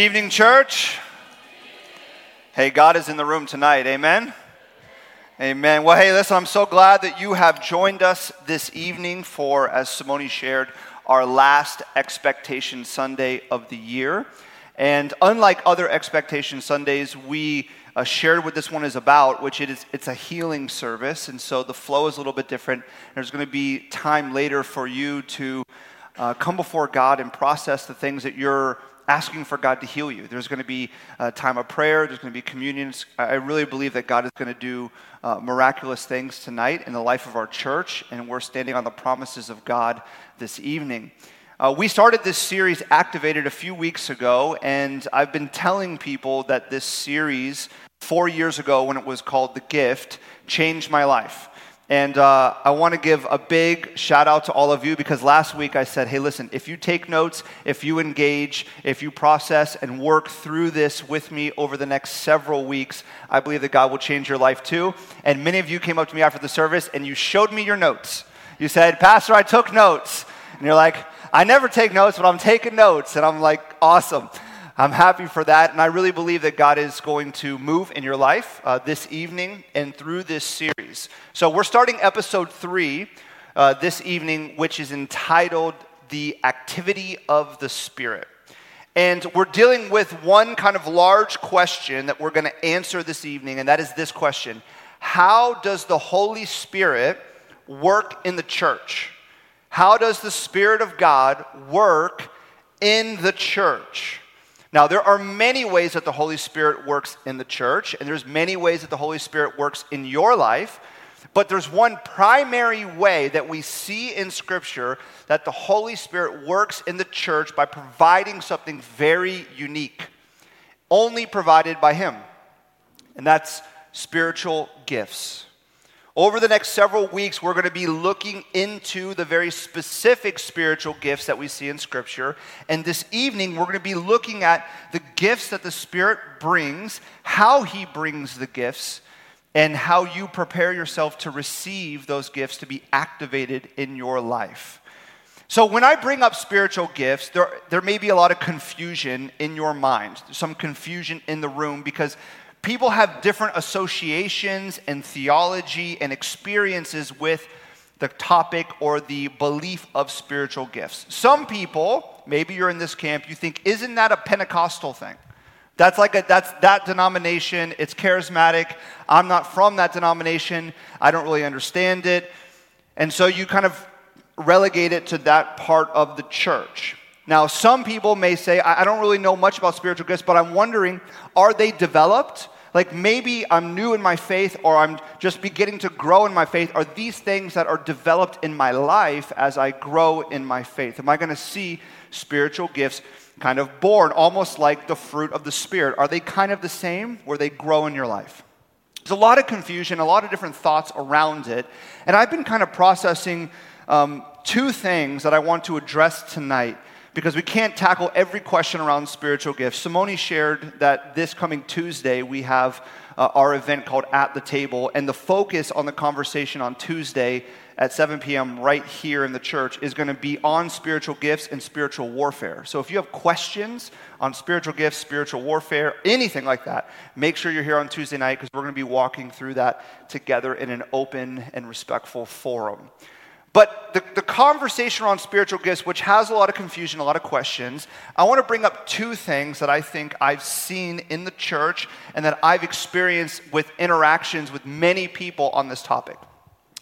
Evening, church. Hey, God is in the room tonight. Amen. Amen. Well, hey, listen, I'm so glad that you have joined us this evening for, as Simone shared, our last Expectation Sunday of the year. And unlike other Expectation Sundays, we uh, shared what this one is about, which it is it's a healing service, and so the flow is a little bit different. There's going to be time later for you to uh, come before God and process the things that you're asking for God to heal you. There's going to be a time of prayer, there's going to be communions. I really believe that God is going to do uh, miraculous things tonight in the life of our church, and we're standing on the promises of God this evening. Uh, we started this series, Activated, a few weeks ago, and I've been telling people that this series, four years ago when it was called The Gift, changed my life. And uh, I want to give a big shout out to all of you because last week I said, hey, listen, if you take notes, if you engage, if you process and work through this with me over the next several weeks, I believe that God will change your life too. And many of you came up to me after the service and you showed me your notes. You said, Pastor, I took notes. And you're like, I never take notes, but I'm taking notes. And I'm like, awesome. I'm happy for that, and I really believe that God is going to move in your life uh, this evening and through this series. So, we're starting episode three uh, this evening, which is entitled The Activity of the Spirit. And we're dealing with one kind of large question that we're going to answer this evening, and that is this question How does the Holy Spirit work in the church? How does the Spirit of God work in the church? Now, there are many ways that the Holy Spirit works in the church, and there's many ways that the Holy Spirit works in your life. But there's one primary way that we see in Scripture that the Holy Spirit works in the church by providing something very unique, only provided by Him. And that's spiritual gifts. Over the next several weeks, we're going to be looking into the very specific spiritual gifts that we see in Scripture. And this evening, we're going to be looking at the gifts that the Spirit brings, how He brings the gifts, and how you prepare yourself to receive those gifts to be activated in your life. So, when I bring up spiritual gifts, there, there may be a lot of confusion in your mind, some confusion in the room because people have different associations and theology and experiences with the topic or the belief of spiritual gifts. Some people, maybe you're in this camp, you think, isn't that a Pentecostal thing? That's like a, that's that denomination. It's charismatic. I'm not from that denomination. I don't really understand it. And so you kind of relegate it to that part of the church. Now, some people may say, I don't really know much about spiritual gifts, but I'm wondering, are they developed? Like maybe I'm new in my faith or I'm just beginning to grow in my faith. Are these things that are developed in my life as I grow in my faith? Am I going to see spiritual gifts kind of born, almost like the fruit of the Spirit? Are they kind of the same where they grow in your life? There's a lot of confusion, a lot of different thoughts around it. And I've been kind of processing um, two things that I want to address tonight because we can't tackle every question around spiritual gifts. Simone shared that this coming Tuesday we have uh, our event called At the Table, and the focus on the conversation on Tuesday at 7 p.m. right here in the church is going to be on spiritual gifts and spiritual warfare. So if you have questions on spiritual gifts, spiritual warfare, anything like that, make sure you're here on Tuesday night because we're going to be walking through that together in an open and respectful forum. But the, the conversation around spiritual gifts, which has a lot of confusion, a lot of questions, I want to bring up two things that I think I've seen in the church and that I've experienced with interactions with many people on this topic.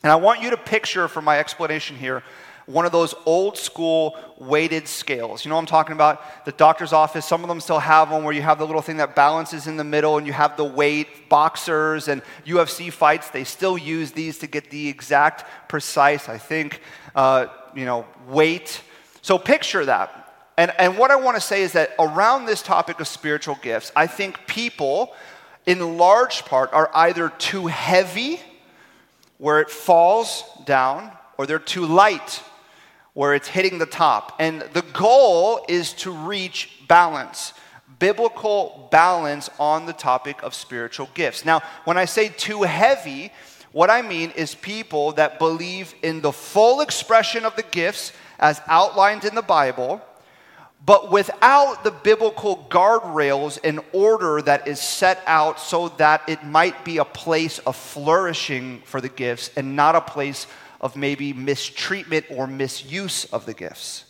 And I want you to picture for my explanation here one of those old school weighted scales. You know what I'm talking about? The doctor's office, some of them still have one where you have the little thing that balances in the middle and you have the weight. Boxers and UFC fights, they still use these to get the exact, precise, I think, uh, you know, weight. So picture that. And, and what I want to say is that around this topic of spiritual gifts, I think people, in large part, are either too heavy, where it falls down, or they're too light, where it's hitting the top. And the goal is to reach balance, biblical balance on the topic of spiritual gifts. Now, when I say too heavy, what I mean is people that believe in the full expression of the gifts as outlined in the Bible, but without the biblical guardrails and order that is set out so that it might be a place of flourishing for the gifts and not a place of maybe mistreatment or misuse of the gifts.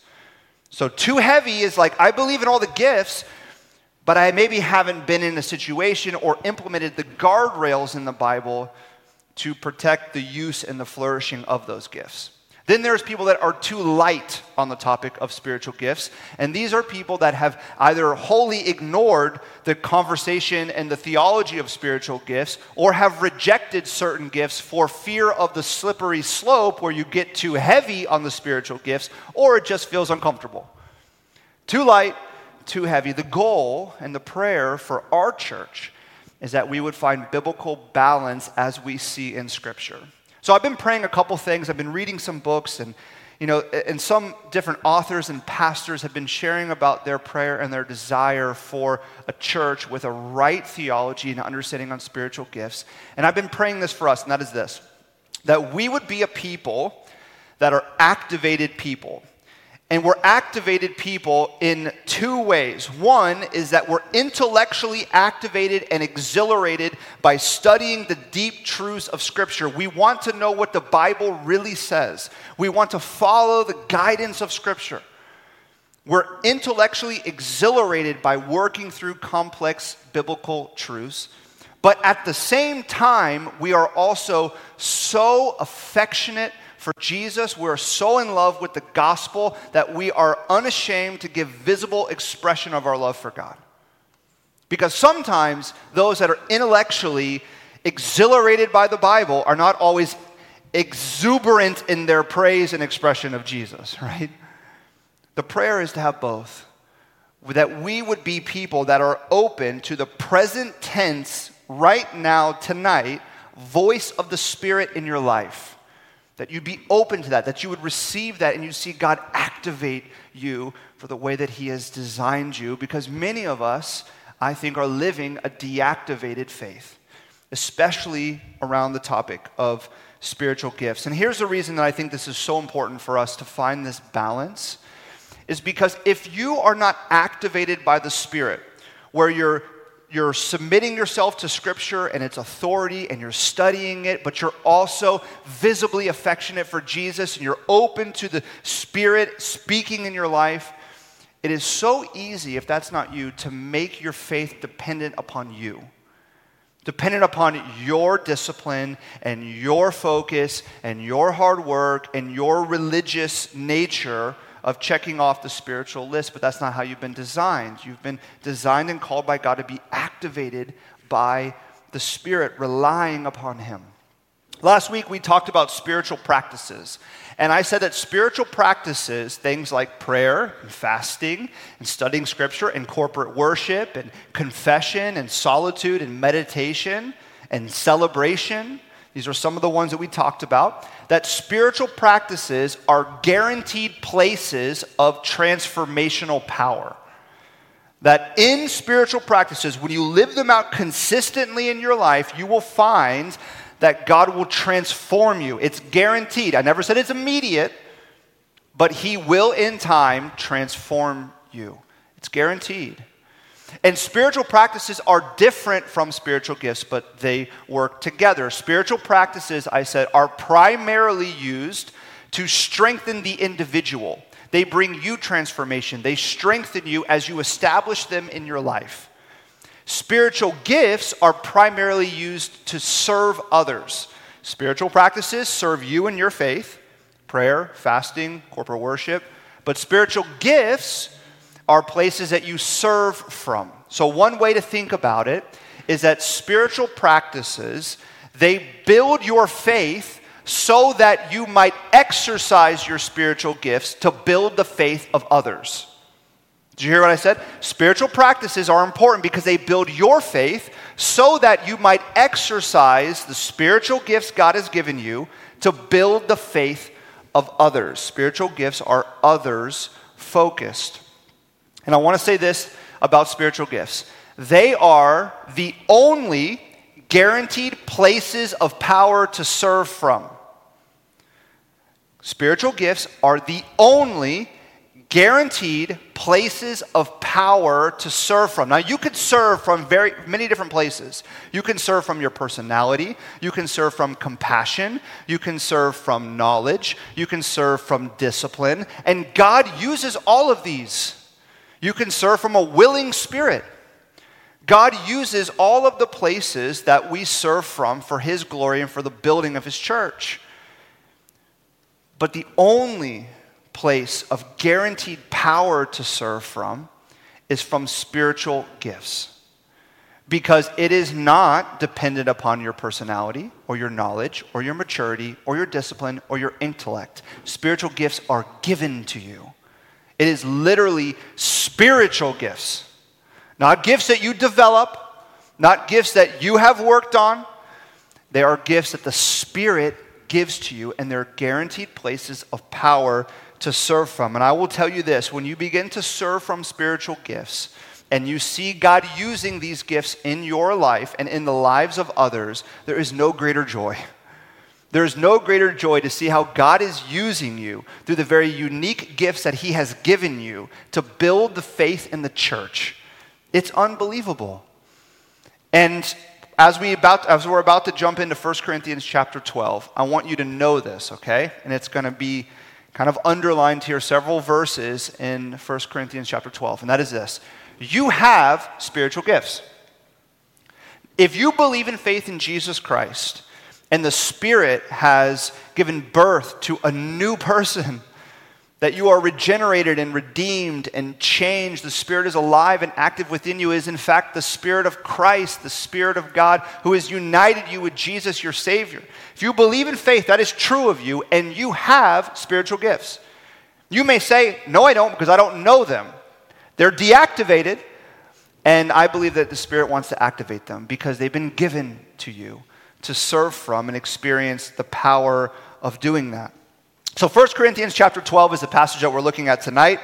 So, too heavy is like, I believe in all the gifts, but I maybe haven't been in a situation or implemented the guardrails in the Bible to protect the use and the flourishing of those gifts. Then there's people that are too light on the topic of spiritual gifts, and these are people that have either wholly ignored the conversation and the theology of spiritual gifts or have rejected certain gifts for fear of the slippery slope where you get too heavy on the spiritual gifts or it just feels uncomfortable. Too light, too heavy. The goal and the prayer for our church is that we would find biblical balance as we see in Scripture. So I've been praying a couple things. I've been reading some books, and you know, and some different authors and pastors have been sharing about their prayer and their desire for a church with a right theology and understanding on spiritual gifts. And I've been praying this for us, and that is this: that we would be a people that are activated people. And we're activated people in two ways. One is that we're intellectually activated and exhilarated by studying the deep truths of Scripture. We want to know what the Bible really says, we want to follow the guidance of Scripture. We're intellectually exhilarated by working through complex biblical truths. But at the same time, we are also so affectionate for Jesus, we're so in love with the gospel that we are unashamed to give visible expression of our love for God. Because sometimes those that are intellectually exhilarated by the Bible are not always exuberant in their praise and expression of Jesus, right? The prayer is to have both. That we would be people that are open to the present tense, right now, tonight, voice of the Spirit in your life. That you'd be open to that, that you would receive that and you see God activate you for the way that He has designed you. Because many of us, I think, are living a deactivated faith, especially around the topic of spiritual gifts. And here's the reason that I think this is so important for us to find this balance is because if you are not activated by the Spirit, where you're you're submitting yourself to Scripture and its authority and you're studying it, but you're also visibly affectionate for Jesus and you're open to the Spirit speaking in your life, it is so easy, if that's not you, to make your faith dependent upon you. Dependent upon your discipline and your focus and your hard work and your religious nature of checking off the spiritual list, but that's not how you've been designed. You've been designed and called by God to be activated by the Spirit, relying upon Him. Last week we talked about spiritual practices. And I said that spiritual practices, things like prayer and fasting and studying scripture and corporate worship and confession and solitude and meditation and celebration, these are some of the ones that we talked about. That spiritual practices are guaranteed places of transformational power. That in spiritual practices, when you live them out consistently in your life, you will find that God will transform you. It's guaranteed. I never said it's immediate, but He will in time transform you. It's guaranteed. And spiritual practices are different from spiritual gifts, but they work together. Spiritual practices, I said, are primarily used to strengthen the individual. They bring you transformation, they strengthen you as you establish them in your life. Spiritual gifts are primarily used to serve others. Spiritual practices serve you in your faith, prayer, fasting, corporate worship. But spiritual gifts are places that you serve from. So one way to think about it is that spiritual practices, they build your faith so that you might exercise your spiritual gifts to build the faith of others. Did you hear what I said? Spiritual practices are important because they build your faith so that you might exercise the spiritual gifts God has given you to build the faith of others. Spiritual gifts are others focused. And I want to say this about spiritual gifts they are the only guaranteed places of power to serve from. Spiritual gifts are the only guaranteed places of power to serve from. Now, you could serve from very many different places. You can serve from your personality, you can serve from compassion, you can serve from knowledge, you can serve from discipline, and God uses all of these. You can serve from a willing spirit. God uses all of the places that we serve from for His glory and for the building of His church. But the only place of guaranteed power to serve from is from spiritual gifts. Because it is not dependent upon your personality or your knowledge or your maturity or your discipline or your intellect. Spiritual gifts are given to you. It is literally spiritual gifts, not gifts that you develop, not gifts that you have worked on. They are gifts that the Spirit gives to you, and they're guaranteed places of power to serve from. And I will tell you this when you begin to serve from spiritual gifts, and you see God using these gifts in your life and in the lives of others, there is no greater joy. There is no greater joy to see how God is using you through the very unique gifts that He has given you to build the faith in the church. It's unbelievable. And as, we about, as we're about to jump into 1 Corinthians chapter 12, I want you to know this, okay? And it's going to be kind of underlined here several verses in 1 Corinthians chapter 12, and that is this You have spiritual gifts. If you believe in faith in Jesus Christ, and the Spirit has given birth to a new person, that you are regenerated and redeemed and changed. The Spirit is alive and active within you, is in fact the Spirit of Christ, the Spirit of God, who has united you with Jesus, your Savior. If you believe in faith, that is true of you, and you have spiritual gifts. You may say, No, I don't, because I don't know them. They're deactivated, and I believe that the Spirit wants to activate them because they've been given to you to serve from and experience the power of doing that. So 1 Corinthians chapter 12 is the passage that we're looking at tonight.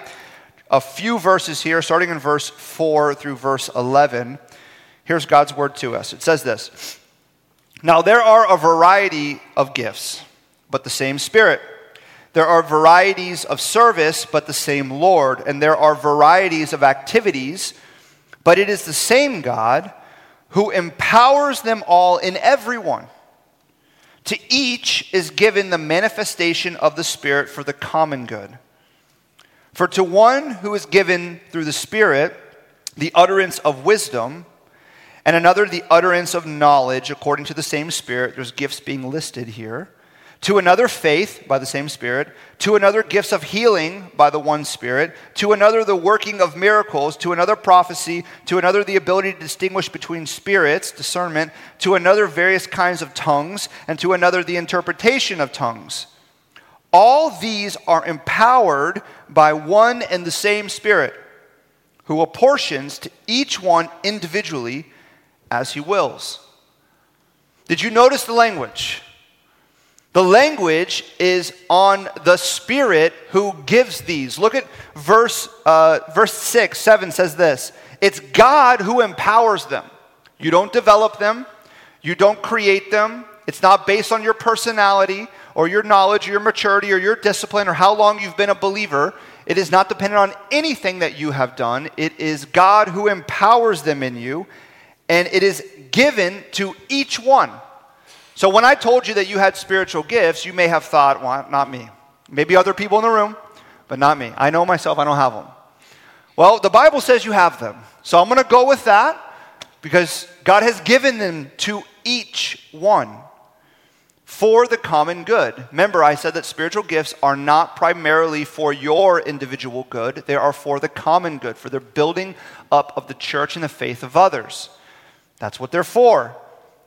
A few verses here, starting in verse 4 through verse 11. Here's God's word to us. It says this Now there are a variety of gifts, but the same Spirit. There are varieties of service, but the same Lord. And there are varieties of activities, but it is the same God who empowers them all in everyone. To each is given the manifestation of the Spirit for the common good. For to one who is given through the Spirit the utterance of wisdom, and another the utterance of knowledge according to the same Spirit, there's gifts being listed here to another faith by the same Spirit, to another gifts of healing by the one Spirit, to another the working of miracles, to another prophecy, to another the ability to distinguish between spirits, discernment, to another various kinds of tongues, and to another the interpretation of tongues. All these are empowered by one and the same Spirit, who apportions to each one individually as he wills. Did you notice the language? The language is on the Spirit who gives these. Look at verse, uh, verse 6, 7 says this It's God who empowers them. You don't develop them, you don't create them. It's not based on your personality or your knowledge or your maturity or your discipline or how long you've been a believer. It is not dependent on anything that you have done. It is God who empowers them in you, and it is given to each one. So when I told you that you had spiritual gifts, you may have thought, well, not me. Maybe other people in the room, but not me. I know myself, I don't have them. Well, the Bible says you have them. So I'm going to go with that because God has given them to each one for the common good. Remember, I said that spiritual gifts are not primarily for your individual good, they are for the common good, for the building up of the church and the faith of others. That's what they're for.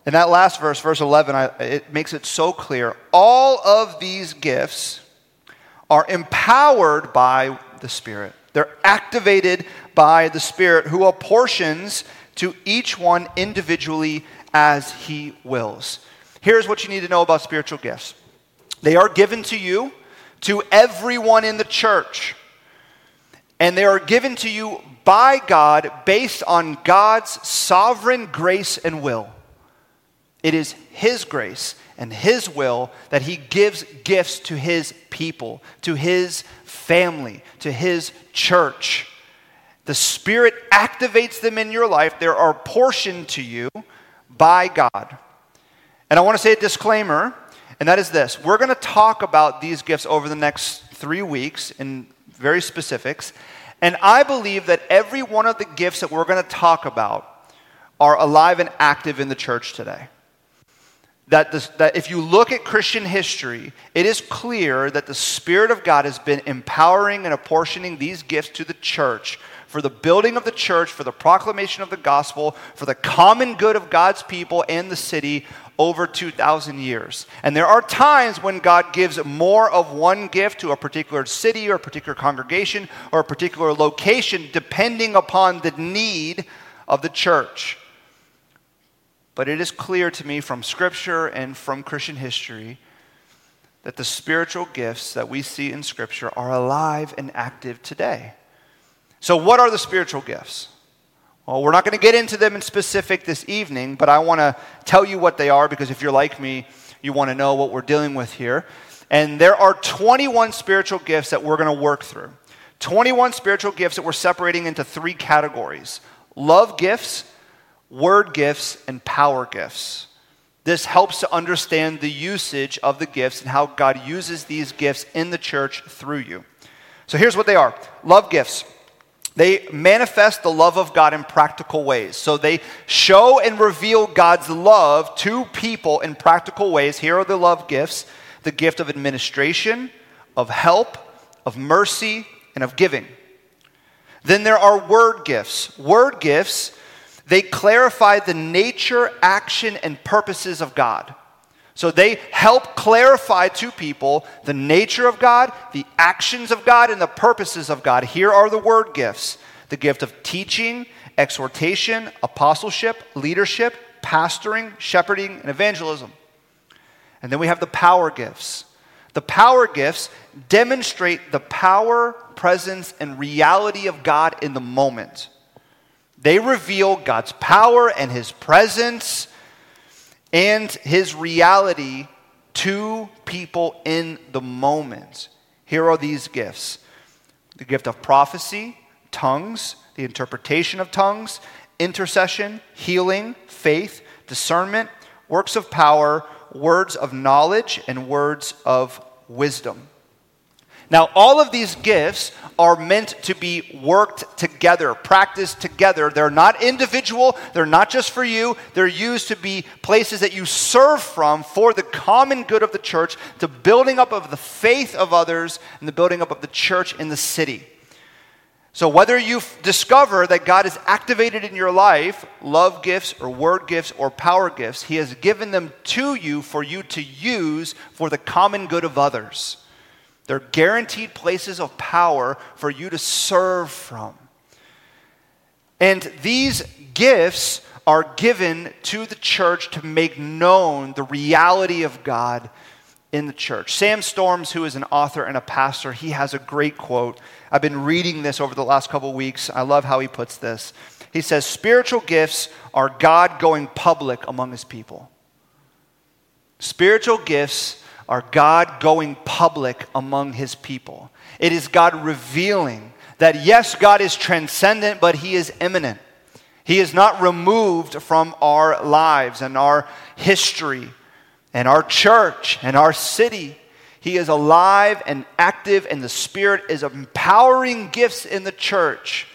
In that last verse, verse 11, I, it makes it so clear. All of these gifts are empowered by the Spirit, they're activated by the Spirit who apportions to each one individually as he wills. Here's what you need to know about spiritual gifts they are given to you, to everyone in the church, and they are given to you by God based on God's sovereign grace and will. It is His grace and His will that He gives gifts to His people, to His family, to His church. The Spirit activates them in your life. They are portioned to you by God. And I want to say a disclaimer, and that is this we're going to talk about these gifts over the next three weeks in very specifics. And I believe that every one of the gifts that we're going to talk about are alive and active in the church today that, this, that if you look at Christian history, it is clear that the Spirit of God has been empowering and apportioning these gifts to the church for the building of the church, for the proclamation of the gospel, for the common good of God's people and the city over 2,000 years. And there are times when God gives more of one gift to a particular city or a particular congregation or a particular location, depending upon the need of the church. But it is clear to me from Scripture and from Christian history that the spiritual gifts that we see in Scripture are alive and active today. So, what are the spiritual gifts? Well, we're not going to get into them in specific this evening, but I want to tell you what they are because if you're like me, you want to know what we're dealing with here. And there are 21 spiritual gifts that we're going to work through. 21 spiritual gifts that we're separating into three categories love gifts, word gifts, and power gifts. This helps to understand the usage of the gifts and how God uses these gifts in the church through you. So here's what they are love gifts. They manifest the love of God in practical ways. So they show and reveal God's love to people in practical ways. Here are the love gifts the gift of administration, of help, of mercy, and of giving. Then there are word gifts. Word gifts they clarify the nature, action, and purposes of God. So they help clarify to people the nature of God, the actions of God, and the purposes of God. Here are the word gifts the gift of teaching, exhortation, apostleship, leadership, pastoring, shepherding, and evangelism. And then we have the power gifts. The power gifts demonstrate the power, presence, and reality of God in the moment. They reveal God's power and His presence and His reality to people in the moment. Here are these gifts the gift of prophecy, tongues, the interpretation of tongues, intercession, healing, faith, discernment, works of power, words of knowledge, and words of wisdom. Now, all of these gifts are meant to be worked together, practiced together. They're not individual, they're not just for you. They're used to be places that you serve from for the common good of the church, the building up of the faith of others, and the building up of the church in the city. So, whether you discover that God is activated in your life, love gifts or word gifts or power gifts, He has given them to you for you to use for the common good of others. They're guaranteed places of power for you to serve from. And these gifts are given to the church to make known the reality of God in the church. Sam Storms, who is an author and a pastor, he has a great quote. I've been reading this over the last couple weeks. I love how he puts this. He says, Spiritual gifts are God going public among his people. Spiritual gifts are God going public among his people. It is God revealing that, yes, God is transcendent, but he is immanent. He is not removed from our lives and our history and our church and our city. He is alive and active, and the Spirit is empowering gifts in the church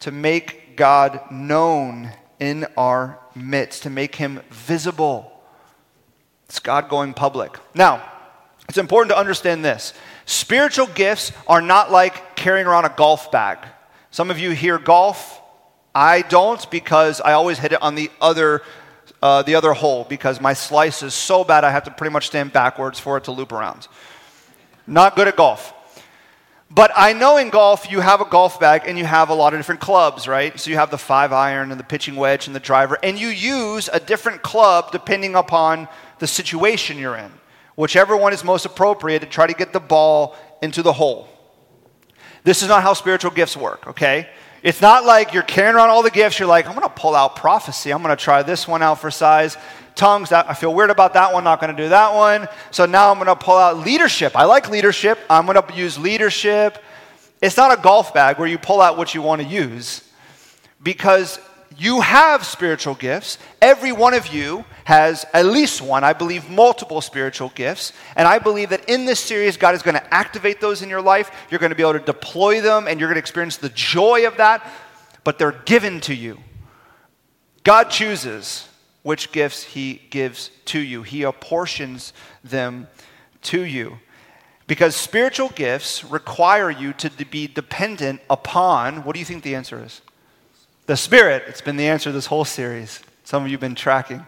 to make God known in our midst, to make him visible. It's God going public. Now, it's important to understand this. Spiritual gifts are not like carrying around a golf bag. Some of you hear golf. I don't because I always hit it on the other, uh, the other hole because my slice is so bad I have to pretty much stand backwards for it to loop around. Not good at golf. But I know in golf you have a golf bag and you have a lot of different clubs, right? So you have the five iron and the pitching wedge and the driver, and you use a different club depending upon the situation you're in, whichever one is most appropriate to try to get the ball into the hole. This is not how spiritual gifts work, okay? It's not like you're carrying around all the gifts, you're like, I'm gonna pull out prophecy, I'm gonna try this one out for size. tongues. I feel weird about that one, not going to do that one. So now I'm going to pull out leadership. I like leadership. I'm going to use leadership. It's not a golf bag where you pull out what you want to use because you have spiritual gifts. Every one of you has at least one, I believe, multiple spiritual gifts. And I believe that in this series, God is going to activate those in your life. You're going to be able to deploy them and you're going to experience the joy of that, but they're given to you. God chooses which gifts He gives to you, He apportions them to you. Because spiritual gifts require you to be dependent upon, what do you think the answer is? The Spirit. It's been the answer this whole series. Some of you have been tracking.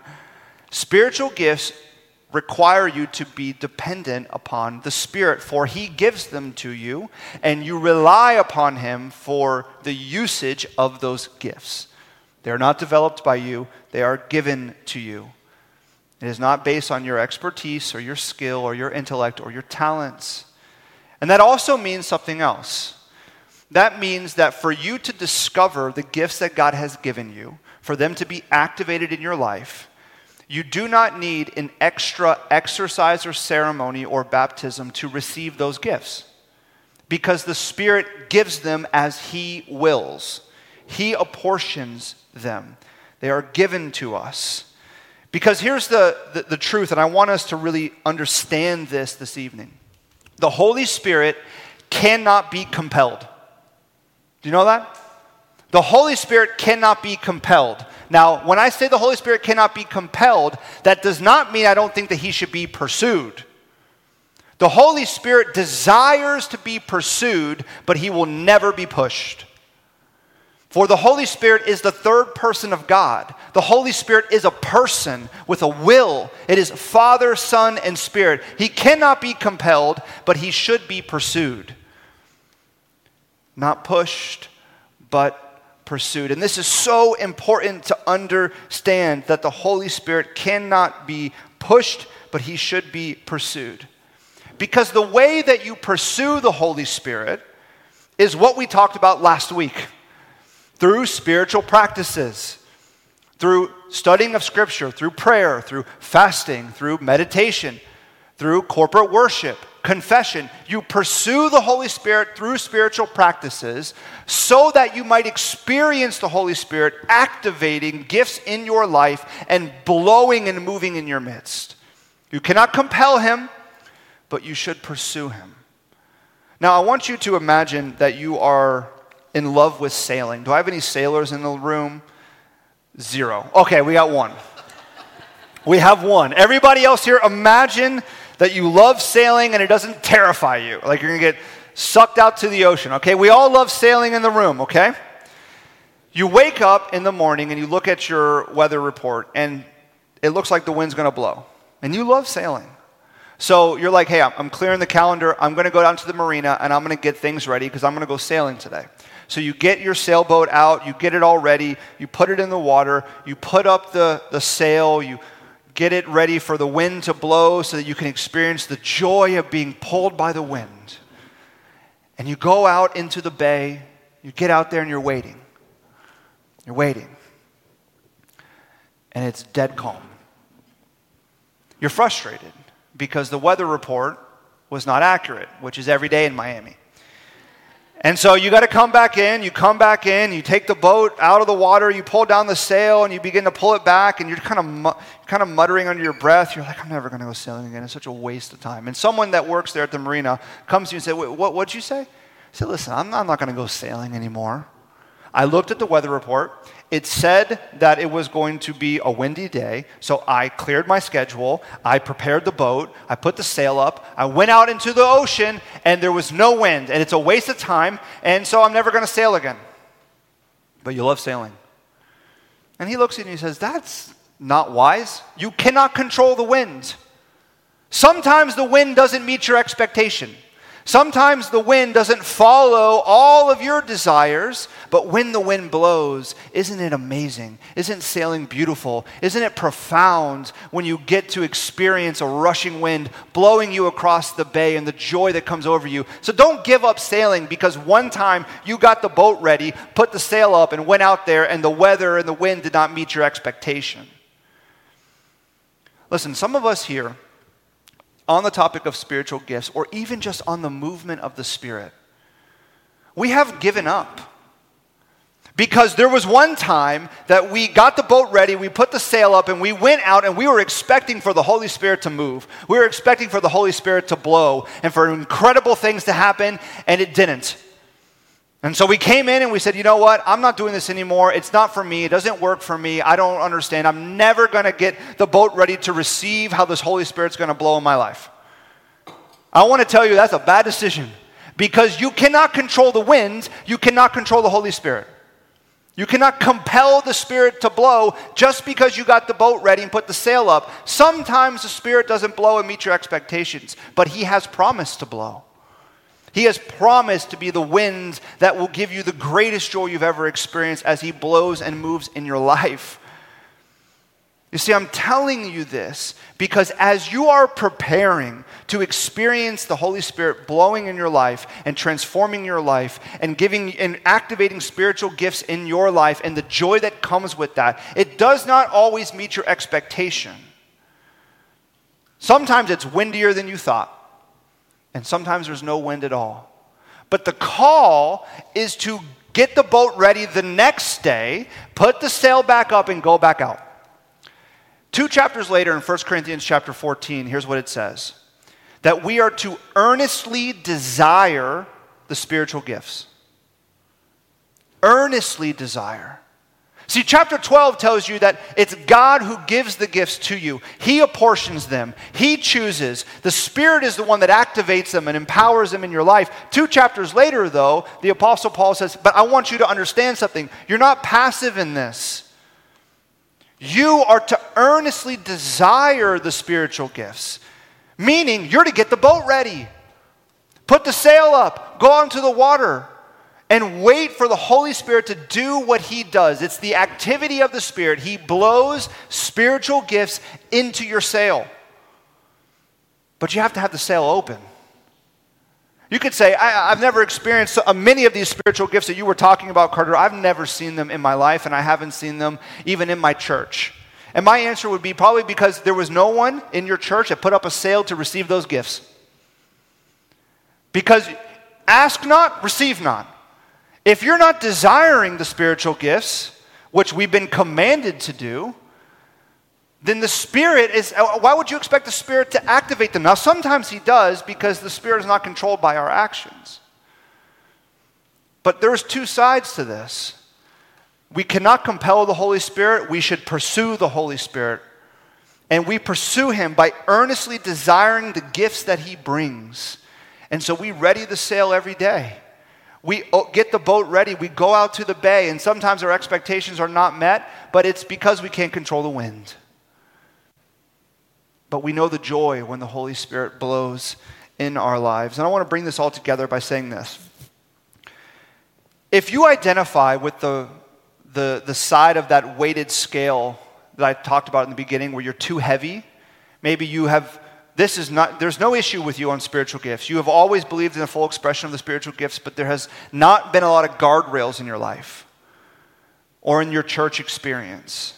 Spiritual gifts require you to be dependent upon the Spirit, for He gives them to you, and you rely upon Him for the usage of those gifts. They are not developed by you, they are given to you. It is not based on your expertise or your skill or your intellect or your talents. And that also means something else. That means that for you to discover the gifts that God has given you, for them to be activated in your life, you do not need an extra exercise or ceremony or baptism to receive those gifts because the Spirit gives them as He wills. He apportions them, they are given to us. Because here's the, the, the, truth, and I want us to really understand this this evening. The Holy Spirit cannot be compelled. Do you know that? The Holy Spirit cannot be compelled. Now, when I say the Holy Spirit cannot be compelled, that does not mean I don't think that he should be pursued. The Holy Spirit desires to be pursued, but he will never be pushed. For the Holy Spirit is the third person of God. The Holy Spirit is a person with a will. It is Father, Son, and Spirit. He cannot be compelled, but he should be pursued. Not pushed, but pursued. And this is so important to understand that the Holy Spirit cannot be pushed, but he should be pursued. Because the way that you pursue the Holy Spirit is what we talked about last week through spiritual practices, through studying of Scripture, through prayer, through fasting, through meditation, through corporate worship confession. You pursue the Holy Spirit through spiritual practices so that you might experience the Holy Spirit activating gifts in your life and blowing and moving in your midst. You cannot compel Him, but you should pursue Him. Now, I want you to imagine that you are in love with sailing. Do I have any sailors in the room? Zero. Okay, we got one. We have one. Everybody else here, imagine that you love sailing and it doesn't terrify you. Like you're going to get sucked out to the ocean, okay? We all love sailing in the room, okay? You wake up in the morning and you look at your weather report and it looks like the wind's going to blow. And you love sailing. So you're like, hey, I'm clearing the calendar. I'm going to go down to the marina and I'm going to get things ready because I'm going to go sailing today. So you get your sailboat out, you get it all ready, you put it in the water, you put up the, the sail, you get it ready for the wind to blow so that you can experience the joy of being pulled by the wind. And you go out into the bay, you get out there and you're waiting. You're waiting. And it's dead calm. You're frustrated because the weather report was not accurate, which is every day in Miami. And so you got to come back in. You come back in. You take the boat out of the water. You pull down the sail, and you begin to pull it back. And you're kind of mu- kind of muttering under your breath. You're like, "I'm never going to go sailing again. It's such a waste of time." And someone that works there at the marina comes to you and says, "What? What'd you say?" I said, "Listen, I'm not, not going to go sailing anymore. I looked at the weather report. It said that it was going to be a windy day, so I cleared my schedule. I prepared the boat. I put the sail up. I went out into the ocean, and there was no wind, and it's a waste of time, and so I'm never going to sail again. But you love sailing. And he looks at you and he says, That's not wise. You cannot control the wind. Sometimes the wind doesn't meet your expectation. Sometimes the wind doesn't follow all of your desires, but when the wind blows, isn't it amazing? Isn't sailing beautiful? Isn't it profound when you get to experience a rushing wind blowing you across the bay and the joy that comes over you? So don't give up sailing because one time you got the boat ready, put the sail up, and went out there, and the weather and the wind did not meet your expectation. Listen, some of us here, on the topic of spiritual gifts, or even just on the movement of the Spirit, we have given up. Because there was one time that we got the boat ready, we put the sail up, and we went out and we were expecting for the Holy Spirit to move. We were expecting for the Holy Spirit to blow and for incredible things to happen, and it didn't. And so we came in and we said, you know what? I'm not doing this anymore. It's not for me. It doesn't work for me. I don't understand. I'm never going to get the boat ready to receive how this Holy Spirit's going to blow in my life. I want to tell you that's a bad decision because you cannot control the winds, you cannot control the Holy Spirit. You cannot compel the Spirit to blow just because you got the boat ready and put the sail up. Sometimes the Spirit doesn't blow and meet your expectations, but He has promised to blow. He has promised to be the wind that will give you the greatest joy you've ever experienced as He blows and moves in your life. You see, I'm telling you this because as you are preparing to experience the Holy Spirit blowing in your life and transforming your life and giving and activating spiritual gifts in your life and the joy that comes with that, it does not always meet your expectation. Sometimes it's windier than you thought, and sometimes there's no wind at all. But the call is to get the boat ready the next day, put the sail back up, and go back out. Two chapters later in 1 Corinthians chapter 14, here's what it says that we are to earnestly desire the spiritual gifts. Earnestly desire. See, chapter 12 tells you that it's God who gives the gifts to you. He apportions them, He chooses. The Spirit is the one that activates them and empowers them in your life. Two chapters later, though, the Apostle Paul says, But I want you to understand something. You're not passive in this. You are to earnestly desire the spiritual gifts, meaning you're to get the boat ready, put the sail up, go out into the water, and wait for the Holy Spirit to do what He does. It's the activity of the Spirit. He blows spiritual gifts into your sail. But you have to have the sail open. You could say, I, have never experienced uh, many of these spiritual gifts that you were talking about, Carter. I've never seen them in my life, and I haven't seen them even in my church. And my answer would be probably because there was no one in your church that put up a sail to receive those gifts. Because ask not, receive not. If you're not desiring the spiritual gifts, which we've been commanded to do, then the Spirit is, uh, why would you expect the Spirit to activate them? Now, sometimes He does because the Spirit is not controlled by our actions. But there's two sides to this. We cannot compel the Holy Spirit, we should pursue the Holy Spirit. And we pursue Him by earnestly desiring the gifts that He brings. And so we ready the sail every day. We oh, get the boat ready, we go out to the bay, and sometimes our expectations are not met, but it's because we can't control the wind. But we know the joy when the Holy Spirit blows in our lives. And I want to bring this all together by saying this. If you identify with the, the, the side of that weighted scale that I talked about in the beginning where you're too heavy, maybe you have this is not there's no issue with you on spiritual gifts you have always believed in the full expression of the spiritual gifts but there has not been a lot of guardrails in your life or in your church experience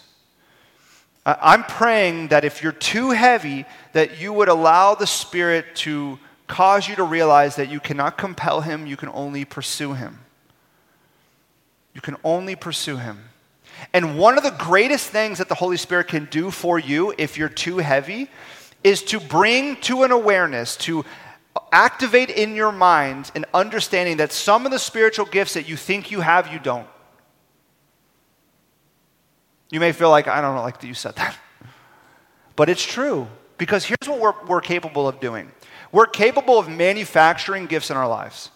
I'm praying that if you're too heavy, that you would allow the Spirit to cause you to realize that you cannot compel Him, you can only pursue Him. You can only pursue Him. And one of the greatest things that the Holy Spirit can do for you if you're too heavy is to bring to an awareness, to activate in your mind an understanding that some of the spiritual gifts that you think you have, you don't. You may feel like, I don't know, like that you said that. But it's true. Because here's what we're, we're capable of doing we're capable of manufacturing gifts in our lives.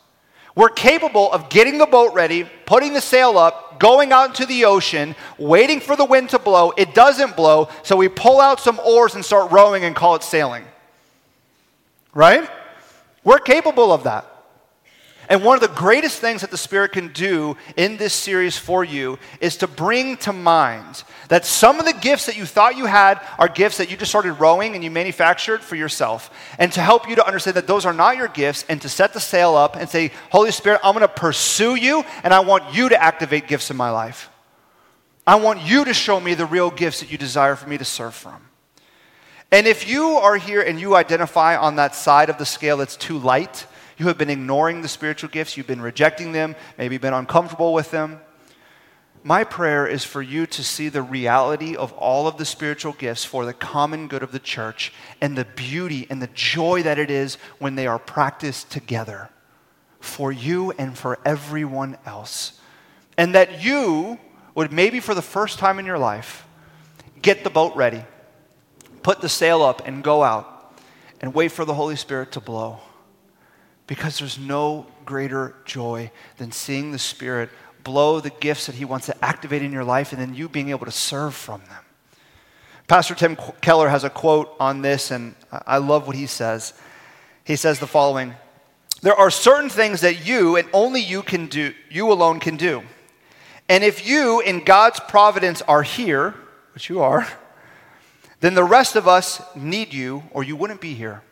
We're capable of getting the boat ready, putting the sail up, going out into the ocean, waiting for the wind to blow. It doesn't blow, so we pull out some oars and start rowing and call it sailing. Right? We're capable of that. And one of the greatest things that the Spirit can do in this series for you is to bring to mind that some of the gifts that you thought you had are gifts that you just started rowing and you manufactured for yourself. And to help you to understand that those are not your gifts and to set the sail up and say, Holy Spirit, I'm going to pursue you and I want you to activate gifts in my life. I want you to show me the real gifts that you desire for me to serve from. And if you are here and you identify on that side of the scale that's too light, you have been ignoring the spiritual gifts, you've been rejecting them, maybe been uncomfortable with them. My prayer is for you to see the reality of all of the spiritual gifts for the common good of the church and the beauty and the joy that it is when they are practiced together for you and for everyone else. And that you would, maybe for the first time in your life, get the boat ready, put the sail up, and go out and wait for the Holy Spirit to blow. Because there's no greater joy than seeing the Spirit blow the gifts that He wants to activate in your life and then you being able to serve from them. Pastor Tim Keller has a quote on this, and I love what he says. He says the following There are certain things that you and only you can do, you alone can do. And if you, in God's providence, are here, which you are, then the rest of us need you, or you wouldn't be here.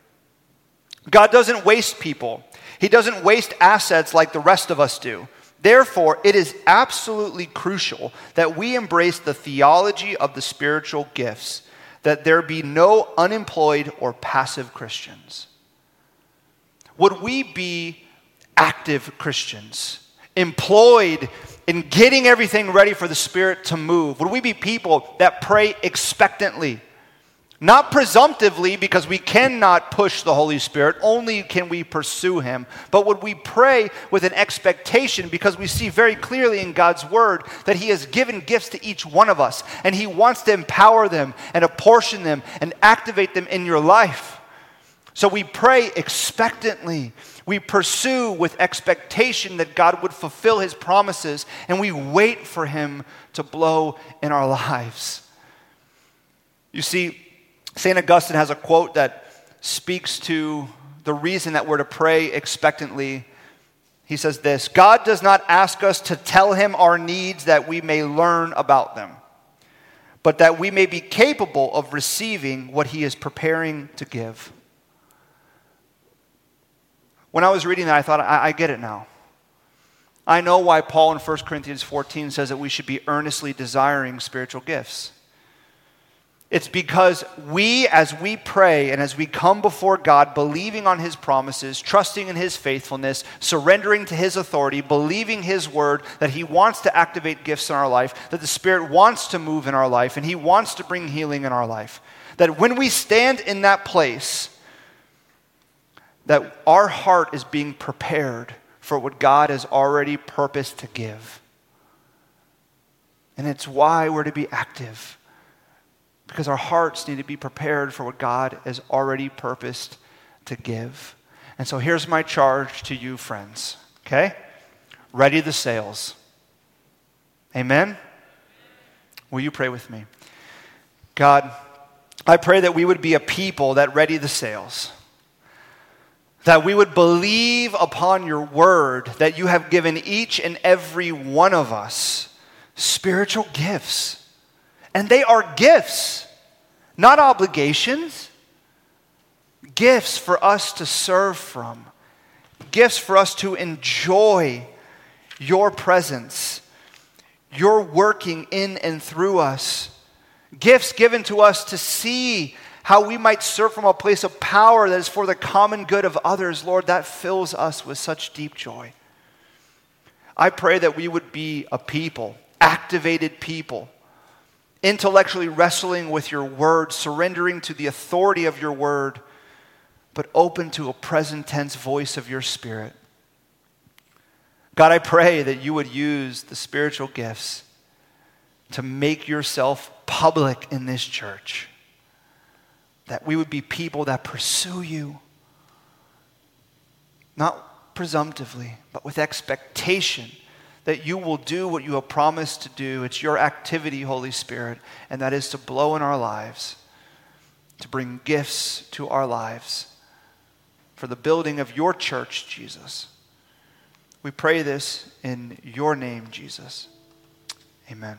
God doesn't waste people, He doesn't waste assets like the rest of us do. Therefore, it is absolutely crucial that we embrace the theology of the spiritual gifts, that there be no unemployed or passive Christians. Would we be active Christians, employed in getting everything ready for the Spirit to move? Would we be people that pray expectantly? Not presumptively, because we cannot push the Holy Spirit, only can we pursue Him. But would we pray with an expectation, because we see very clearly in God's Word that He has given gifts to each one of us, and He wants to empower them and apportion them and activate them in your life. So we pray expectantly. We pursue with expectation that God would fulfill His promises, and we wait for Him to blow in our lives. You see, St. Augustine has a quote that speaks to the reason that we're to pray expectantly. He says this God does not ask us to tell him our needs that we may learn about them, but that we may be capable of receiving what he is preparing to give. When I was reading that, I thought, I, I get it now. I know why Paul in 1 Corinthians 14 says that we should be earnestly desiring spiritual gifts. It's because we, as we pray and as we come before God, believing on His promises, trusting in His faithfulness, surrendering to His authority, believing His word that He wants to activate gifts in our life, that the Spirit wants to move in our life, and He wants to bring healing in our life. That when we stand in that place, that our heart is being prepared for what God has already purposed to give. And it's why we're to be active because our hearts need to be prepared for what God has already purposed to give. And so here's my charge to you, friends. Okay? Ready the sails. Amen? Will you pray with me? God, I pray that we would be a people that ready the sails. That we would believe upon your word that you have given each and every one of us spiritual gifts and they are gifts, not obligations. Gifts for us to serve from, gifts for us to enjoy your presence, your working in and through us, gifts given to us to see how we might serve from a place of power that is for the common good of others, Lord, that fills us with such deep joy. I pray that we would be a people, activated people, intellectually wrestling with your word, surrendering to the authority of your word, but open to a present tense voice of your spirit. God, I pray that you would use the spiritual gifts to make yourself public in this church. That we would be people that pursue you, not presumptively, but with expectation that you will do what you have promised to do. It's your activity, Holy Spirit, and that is to blow in our lives, to bring gifts to our lives for the building of your church, Jesus. We pray this in your name, Jesus. Amen.